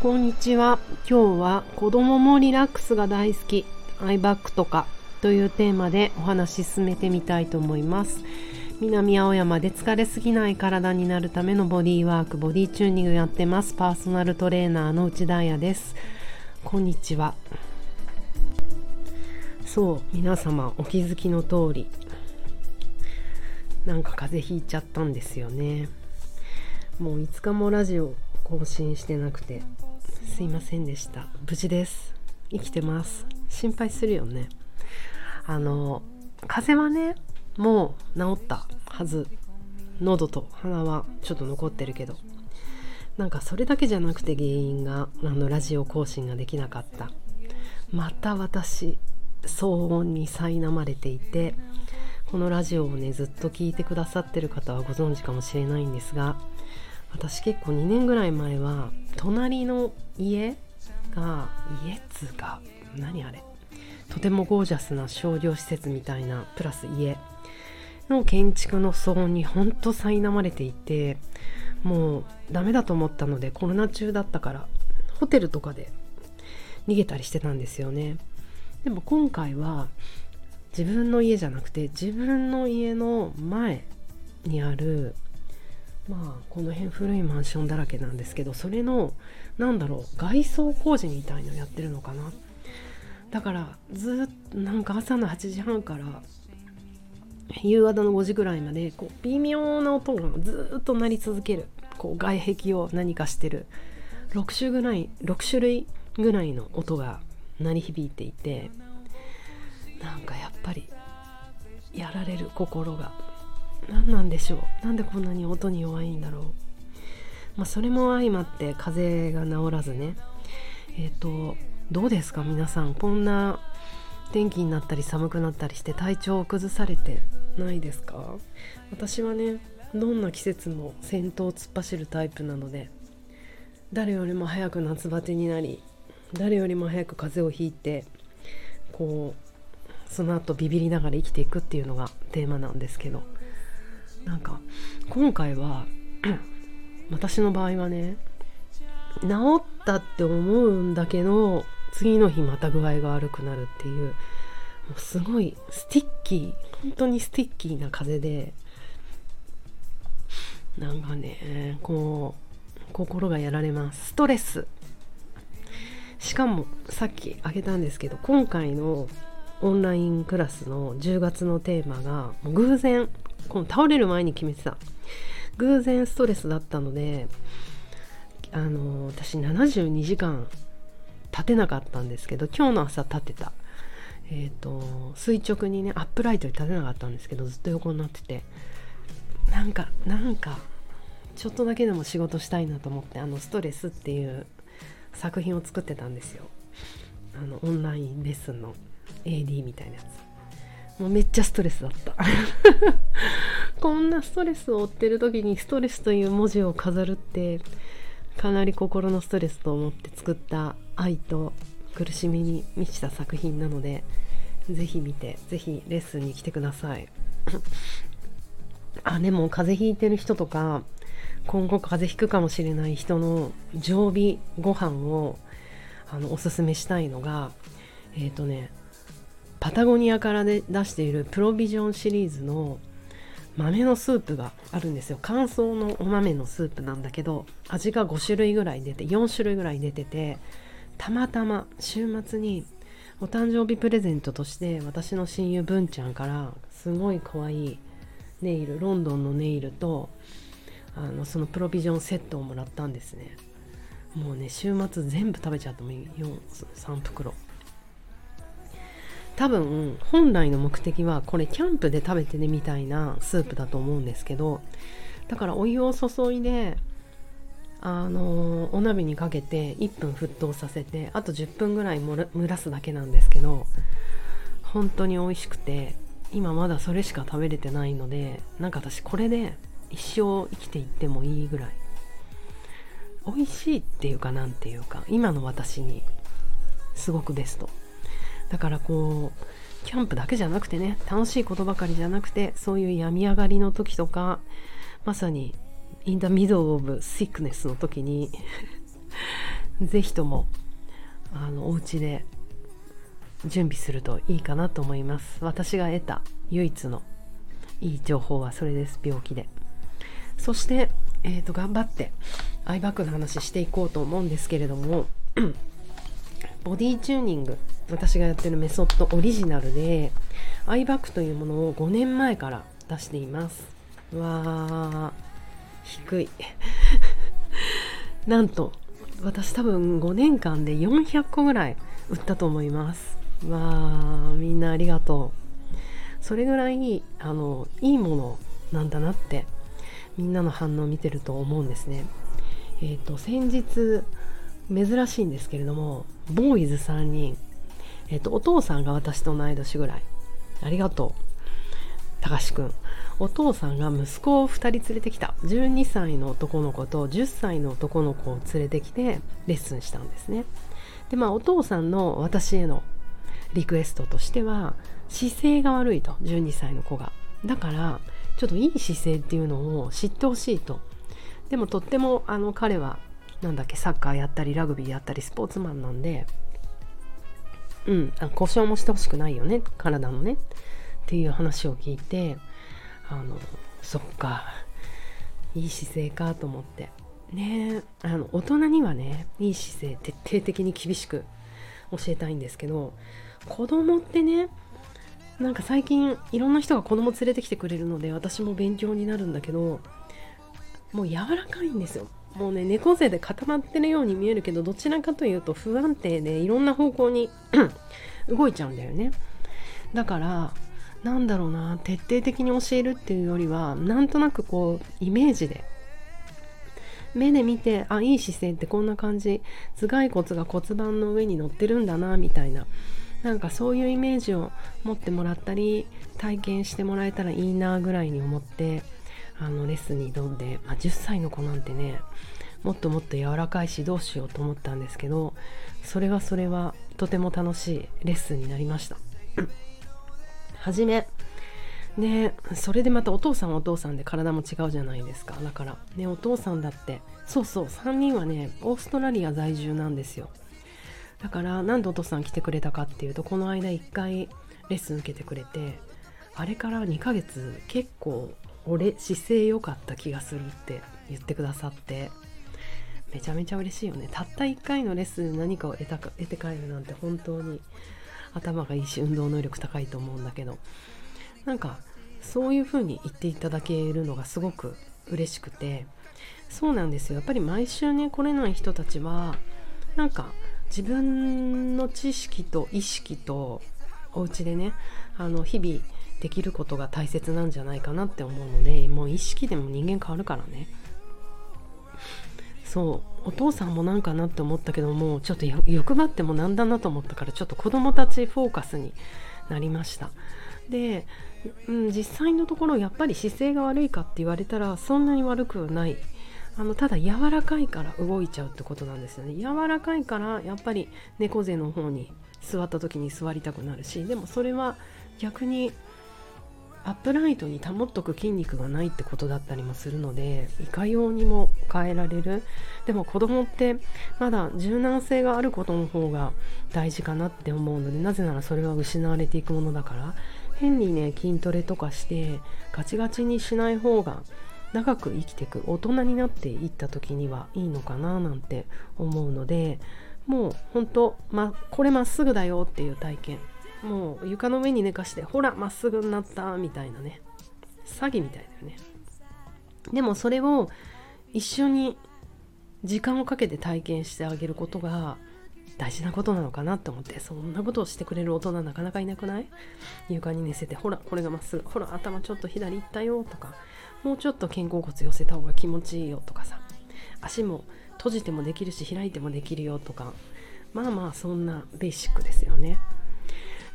こんにちは。今日は子供もリラックスが大好きアイバッグとかというテーマでお話し進めてみたいと思います。南青山で疲れすぎない体になるためのボディワークボディチューニングやってます。パーソナルトレーナーの内田彩です。こんにちは。そう皆様お気づきの通りなんか風邪ひいちゃったんですよね。もう5日もラジオ更新してなくてすいませんでした。無事です。生きてます。心配するよね。あの風邪はねもう治ったはず。喉と鼻はちょっと残ってるけど。なんかそれだけじゃなくて原因があのラジオ更新ができなかった。また私騒音に苛まれていてこのラジオをねずっと聞いてくださってる方はご存知かもしれないんですが私結構2年ぐらい前は隣の家が家っつうか何あれ？とてもゴージャスな商業施設みたいなプラス家の建築の騒音にほんと苛まれていてもうダメだと思ったのでコロナ中だったからホテルとかで逃げたりしてたんですよね。でも今回は自分の家じゃなくて自分の家の前にあるまあこの辺古いマンションだらけなんですけどそれのなんだろう外装工事みたいのやってるのかな。だからずっとなんか朝の8時半から夕方の5時ぐらいまでこう微妙な音がずっと鳴り続ける。こう外壁を何かしてる。6種ぐらい6種類ぐらいの音が鳴り響いていてなんかやっぱりやられる心が。何なんでしょう。なんでこんなに音に弱いんだろう。まあそれも相まって風邪が治らずね。えっ、ー、とどうですか？皆さん。こんな天気になったり寒くなったりして体調を崩されてないですか？私はねどんな季節も先頭を突っ走るタイプなので誰よりも早く夏バテになり誰よりも早く風邪をひいてこうその後ビビりながら生きていくっていうのがテーマなんですけど。なんか今回は 私の場合はね治ったって思うんだけど次の日また具合が悪くなるっていうもうすごい sticky 本当に sticky な風でなんかねこう心がやられます。ストレス。しかもさっき挙げたんですけど今回のオンラインクラスの10月のテーマが偶然この倒れる前に決めてた。偶然ストレスだったのであの私72時間立てなかったんですけど今日の朝立てた。えっ、ー、と垂直にねアップライトに立てなかったんですけどずっと横になってて。なんかなんかちょっとだけでも仕事したいなと思ってあのストレスっていう作品を作ってたんですよ。あのオンラインレッスンの AD みたいなやつ。もうめっちゃストレスだった。こんなストレスを負ってる時にストレスという文字を飾るってかなり心のストレスと思って作った愛と苦しみに満ちた作品なのでぜひ見てぜひレッスンに来てください。あでも風邪ひいてる人とか今後風邪ひくかもしれない人の常備ご飯をあのおすすめしたいのがえっ、ー、とねパタゴニアからで出しているプロビジョンシリーズの豆のスープがあるんですよ。乾燥のお豆のスープなんだけど味が5種類ぐらい出て4種類ぐらい出ててたまたま週末にお誕生日プレゼントとして私の親友文ちゃんからすごい可愛いネイルロンドンのネイルとあのそのプロビジョンセットをもらったんですね。もうね週末全部食べちゃってもいい3袋。多分本来の目的はこれキャンプで食べてねみたいなスープだと思うんですけどだからお湯を注いであのお鍋にかけて1分沸騰させてあと10分ぐらい蒸らすだけなんですけど本当に美味しくて今まだそれしか食べれてないのでなんか私これで一生生きていってもいいぐらい。美味しいっていうかなんていうか今の私にすごくベスト。だからこうキャンプだけじゃなくてね楽しいことばかりじゃなくてそういう病み上がりの時とかまさに in the middle of sickness の時に 是非ともあのお家で準備するといいかなと思います。私が得た唯一のいい情報はそれです病気で。そして、えーと、頑張ってアイバッグの話していこうと思うんですけれどもボディチューニング。私がやってるメソッドオリジナルでアイバッグというものを5年前から出しています。わー低い。なんと私多分5年間で400個ぐらい売ったと思います。わーみんなありがとう。それぐらいあのいいものなんだなってみんなの反応を見てると思うんですね。えっ、ー、と先日珍しいんですけれどもボーイズ3人えっ、とお父さんが私と同い年ぐらい。ありがとう。たかしくん。お父さんが息子を2人連れてきた。12歳の男の子と10歳の男の子を連れてきてレッスンしたんですね。でまあお父さんの私へのリクエストとしては姿勢が悪いと12歳の子が。だからちょっといい姿勢っていうのを知ってほしいと。でもとってもあの彼はなんだっけサッカーやったりラグビーやったりスポーツマンなんでうんあ故障もしてほしくないよね体のね。っていう話を聞いてあのそっかいい姿勢かと思って。ねあの大人にはねいい姿勢徹底的に厳しく教えたいんですけど子供ってねなんか最近いろんな人が子供連れてきてくれるので私も勉強になるんだけどもう柔らかいんですよ。もうね猫背で固まってるように見えるけどどちらかというと不安定でいろんな方向に 動いちゃうんだよね。だからなんだろうな徹底的に教えるっていうよりはなんとなくこうイメージで。目で見てあいい姿勢ってこんな感じ。頭蓋骨が骨盤の上に乗ってるんだなみたいな。なんかそういうイメージを持ってもらったり体験してもらえたらいいなぐらいに思って。あのレッスンに挑んで、まあ、10歳の子なんてねもっともっと柔らかいしどうしようと思ったんですけどそれはそれはとても楽しいレッスンになりました。はじめねそれでまたお父さんはお父さんで体も違うじゃないですかだからねお父さんだってそうそう3人はねオーストラリア在住なんですよだからなんでお父さん来てくれたかっていうとこの間1回レッスン受けてくれてあれから2ヶ月結構俺姿勢良かった気がするって言ってくださって。めちゃめちゃ嬉しいよね。たった1回のレッスンで何かを得た得て帰るなんて本当に。頭がいいし運動能力高いと思うんだけど。なんかそういう風に言っていただけるのがすごく嬉しくて。そうなんですよ。やっぱり毎週ね来れない人たちはなんか自分の知識と意識とお家でねあの日々できることが大切なんじゃないかなって思うのでもう意識でも人間変わるからね。そう。お父さんもなんかなって思ったけどもちょっと欲張ってもなんだなと思ったからちょっと子供たちフォーカスになりました。で、うん、実際のところやっぱり姿勢が悪いかって言われたらそんなに悪くない。あのただ柔らかいから動いちゃうってことなんですよね。柔らかいからやっぱり猫背の方に座った時に座りたくなるしでもそれは逆にアップライトに保っとく筋肉がないってことだったりもするのでいかようにも変えられる。でも子供ってまだ柔軟性があることの方が大事かなって思うのでなぜならそれは失われていくものだから。変にね筋トレとかしてガチガチにしない方が長く生きていく大人になっていった時にはいいのかななんて思うのでもう本当まこれまっすぐだよっていう体験。もう床の上に寝かしてほらまっすぐになったみたいなね。詐欺みたいだよね。でもそれを一緒に時間をかけて体験してあげることが大事なことなのかなって思ってそんなことをしてくれる大人なかなかいなくない？床に寝せてほらこれがまっすぐほら頭ちょっと左行ったよとかもうちょっと肩甲骨寄せた方が気持ちいいよとかさ。足も閉じてもできるし開いてもできるよとか。まあまあそんなベーシックですよね。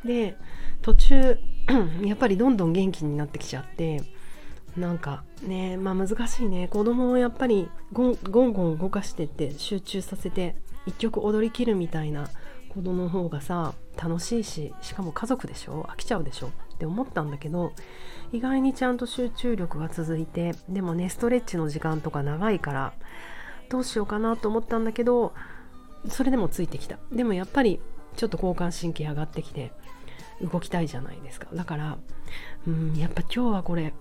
で途中 やっぱりどんどん元気になってきちゃってなんかねまあ難しいね。子供をやっぱりゴンゴン動かしてって集中させて一曲踊りきるみたいなことの方がさ楽しいししかも家族でしょ？飽きちゃうでしょ？って思ったんだけど意外にちゃんと集中力が続いてでもねストレッチの時間とか長いからどうしようかなと思ったんだけどそれでもついてきた。でもやっぱりちょっと交感神経上がってきて動きたいじゃないですか。だからうんやっぱ今日はこれ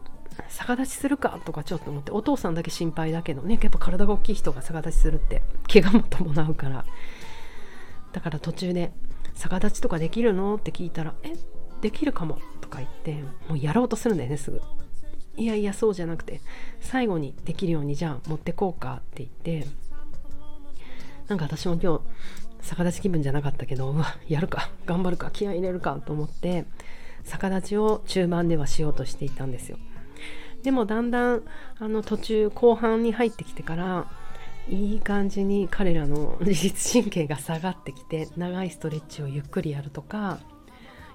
逆立ちするかとかちょっと思ってお父さんだけ心配だけどね。やっぱ体が大きい人が逆立ちするって怪我も伴うから。だから途中で逆立ちとかできるのって聞いたらえできるかもとか言ってもうやろうとするんだよねすぐ。いやいやそうじゃなくて最後にできるようにじゃあ持ってこうかって言ってなんか私も今日逆立ち気分じゃなかったけどうわやるか頑張るか気合い入れるかと思って逆立ちを中盤ではしようとしていたんですよ。でもだんだんあの途中後半に入ってきてからいい感じに彼らの自律神経が下がってきて長いストレッチをゆっくりやるとか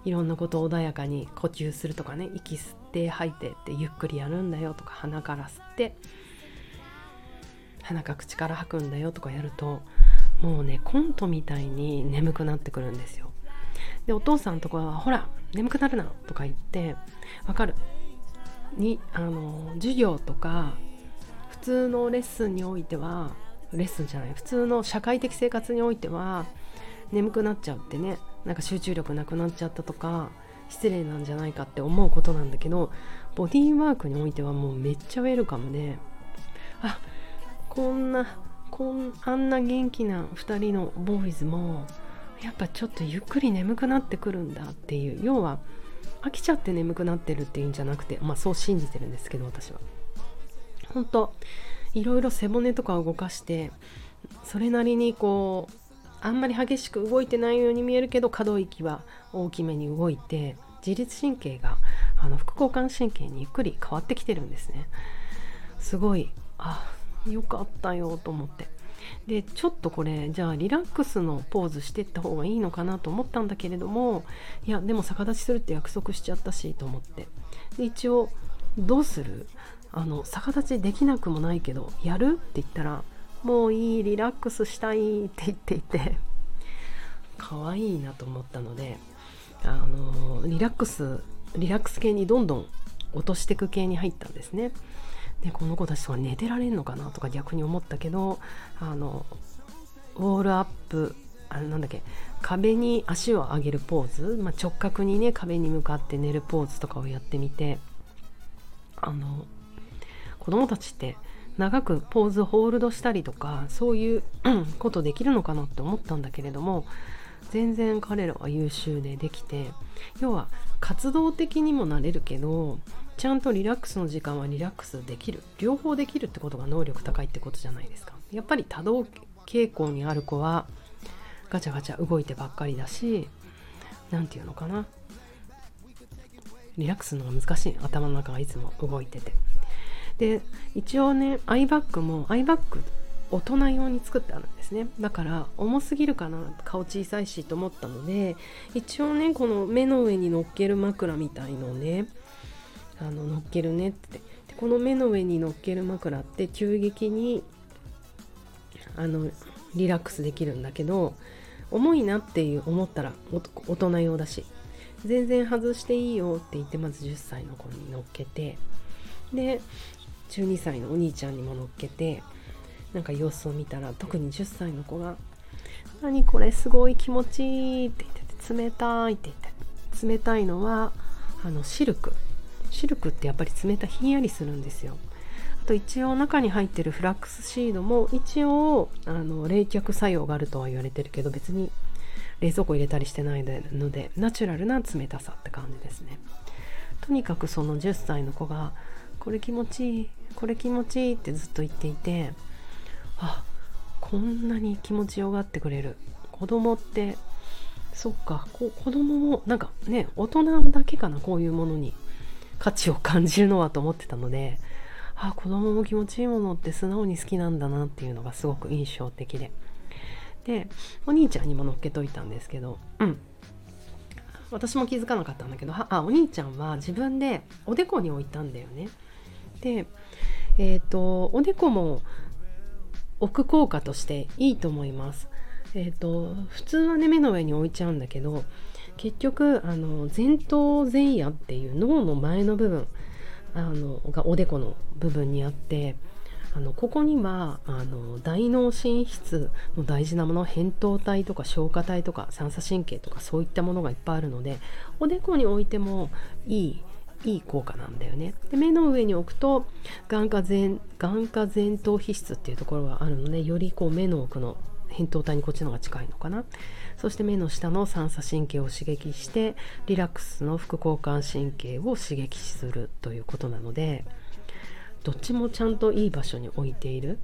いろんなことを穏やかに呼吸するとかね息吸って吐いてってゆっくりやるんだよとか鼻から吸って鼻か口から吐くんだよとかやるともうねコントみたいに眠くなってくるんですよ。でお父さんとかは「ほら眠くなるな」とか言って「わかる」にあの授業とか普通のレッスンにおいてはレッスンじゃない普通の社会的生活においては眠くなっちゃうってねなんか集中力なくなっちゃったとか失礼なんじゃないかって思うことなんだけどボディーワークにおいてはもうめっちゃウェルカムであこんなこんあんな元気な2人のボーイズもやっぱちょっとゆっくり眠くなってくるんだっていう。要は飽きちゃって眠くなってるっていうんじゃなくてまあそう信じてるんですけど私は。本当いろいろ背骨とか動かしてそれなりにこうあんまり激しく動いてないように見えるけど可動域は大きめに動いて自律神経があの副交感神経にゆっくり変わってきてるんですね。すごいあよかったよと思って。でちょっとこれじゃあリラックスのポーズしてった方がいいのかなと思ったんだけれどもいやでも逆立ちするって約束しちゃったしと思って。で一応どうする？あの逆立ちできなくもないけどやる？って言ったらもういいリラックスしたいって言っていて可愛いなと思ったのであのリラックスリラックス系にどんどん落としていく系に入ったんですね。でこの子たちとか寝てられんのかなとか逆に思ったけどあのウォールアップあれなんだっけ壁に足を上げるポーズ、まあ、直角にね壁に向かって寝るポーズとかをやってみてあの子供たちって長くポーズホールドしたりとかそういう ことできるのかなって思ったんだけれども全然彼らは優秀でできて要は活動的にもなれるけどちゃんとリラックスの時間はリラックスできる。両方できるってことが能力高いってことじゃないですか。やっぱり多動傾向にある子はガチャガチャ動いてばっかりだし何て言うのかな。リラックスのが難しい頭の中がいつも動いてて。で一応ねアイバッグもアイバッグ大人用に作ってあるんですね。だから重すぎるかな。顔小さいしと思ったので一応ねこの目の上に乗っける枕みたいのをねあの乗っけるねって。でこの目の上に乗っける枕って急激にあのリラックスできるんだけど重いなっていう思ったら大人用だし全然外していいよって言ってまず10歳の子に乗っけてで12歳のお兄ちゃんにも乗っけてなんか様子を見たら特に10歳の子が「何これすごい気持ちいい」って言ってて「冷たい」って言って冷たいのはあのシルク。シルクってやっぱり冷たひんやりするんですよ。あと一応中に入ってるフラックスシードも一応あの冷却作用があるとは言われてるけど別に冷蔵庫入れたりしてないのでナチュラルな冷たさって感じですね。とにかくその10歳の子がこれ気持ちいいこれ気持ちいいってずっと言っていてあこんなに気持ちよがってくれる。子供ってそっか子供もなんかね大人だけかなこういうものに。価値を感じるのはと思ってたのであ子供も気持ちいいものって素直に好きなんだなっていうのがすごく印象的で。でお兄ちゃんにも乗っけといたんですけどうん。私も気づかなかったんだけどあお兄ちゃんは自分でおでこに置いたんだよね。でえっ、ー、とおでこも置く効果としていいと思います。えっ、ー、と普通はね目の上に置いちゃうんだけど結局あの前頭前野っていう脳の前の部分あのがおでこの部分にあってあのここにはあの大脳進出の大事なもの扁桃体とか消化体とか三叉神経とかそういったものがいっぱいあるのでおでこに置いてもいいいい効果なんだよね。で目の上に置くと眼下前眼下前頭皮質っていうところがあるのでよりこう目の奥の扁桃体にこっちの方が近いのかな。そして目の下の三叉神経を刺激してリラックスの副交感神経を刺激するということなのでどっちもちゃんといい場所に置いている。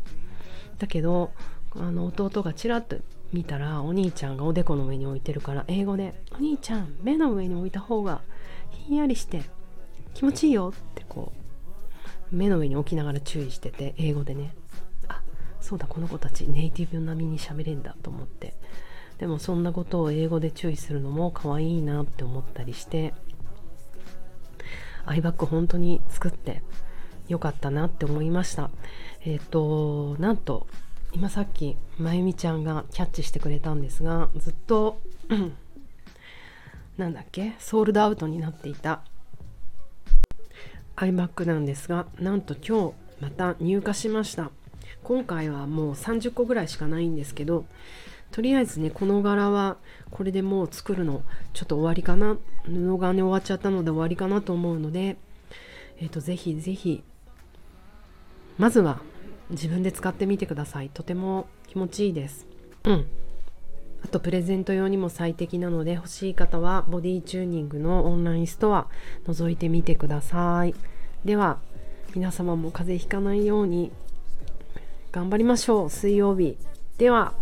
だけどあの弟がちらっと見たらお兄ちゃんがおでこの上に置いてるから英語で「お兄ちゃん目の上に置いた方がひんやりして気持ちいいよ」ってこう目の上に置きながら注意してて英語でね。そうだこの子たちネイティブ並みに喋れんだと思って。でもそんなことを英語で注意するのも可愛いなって思ったりしてアイバッグ本当に作って良かったなって思いました。えっ、ー、となんと今さっきまゆみちゃんがキャッチしてくれたんですがずっと なんだっけソールドアウトになっていた。iMac なんですがなんと今日また入荷しました。今回はもう30個ぐらいしかないんですけどとりあえずねこの柄はこれでもう作るのちょっと終わりかな。布がね終わっちゃったので終わりかなと思うのでえっ、ー、とぜひぜひまずは自分で使ってみてください。とても気持ちいいです。うん。あとプレゼント用にも最適なので欲しい方はボディチューニングのオンラインストア覗いてみてください。では皆様も風邪ひかないように。頑張りましょう。水曜日。では。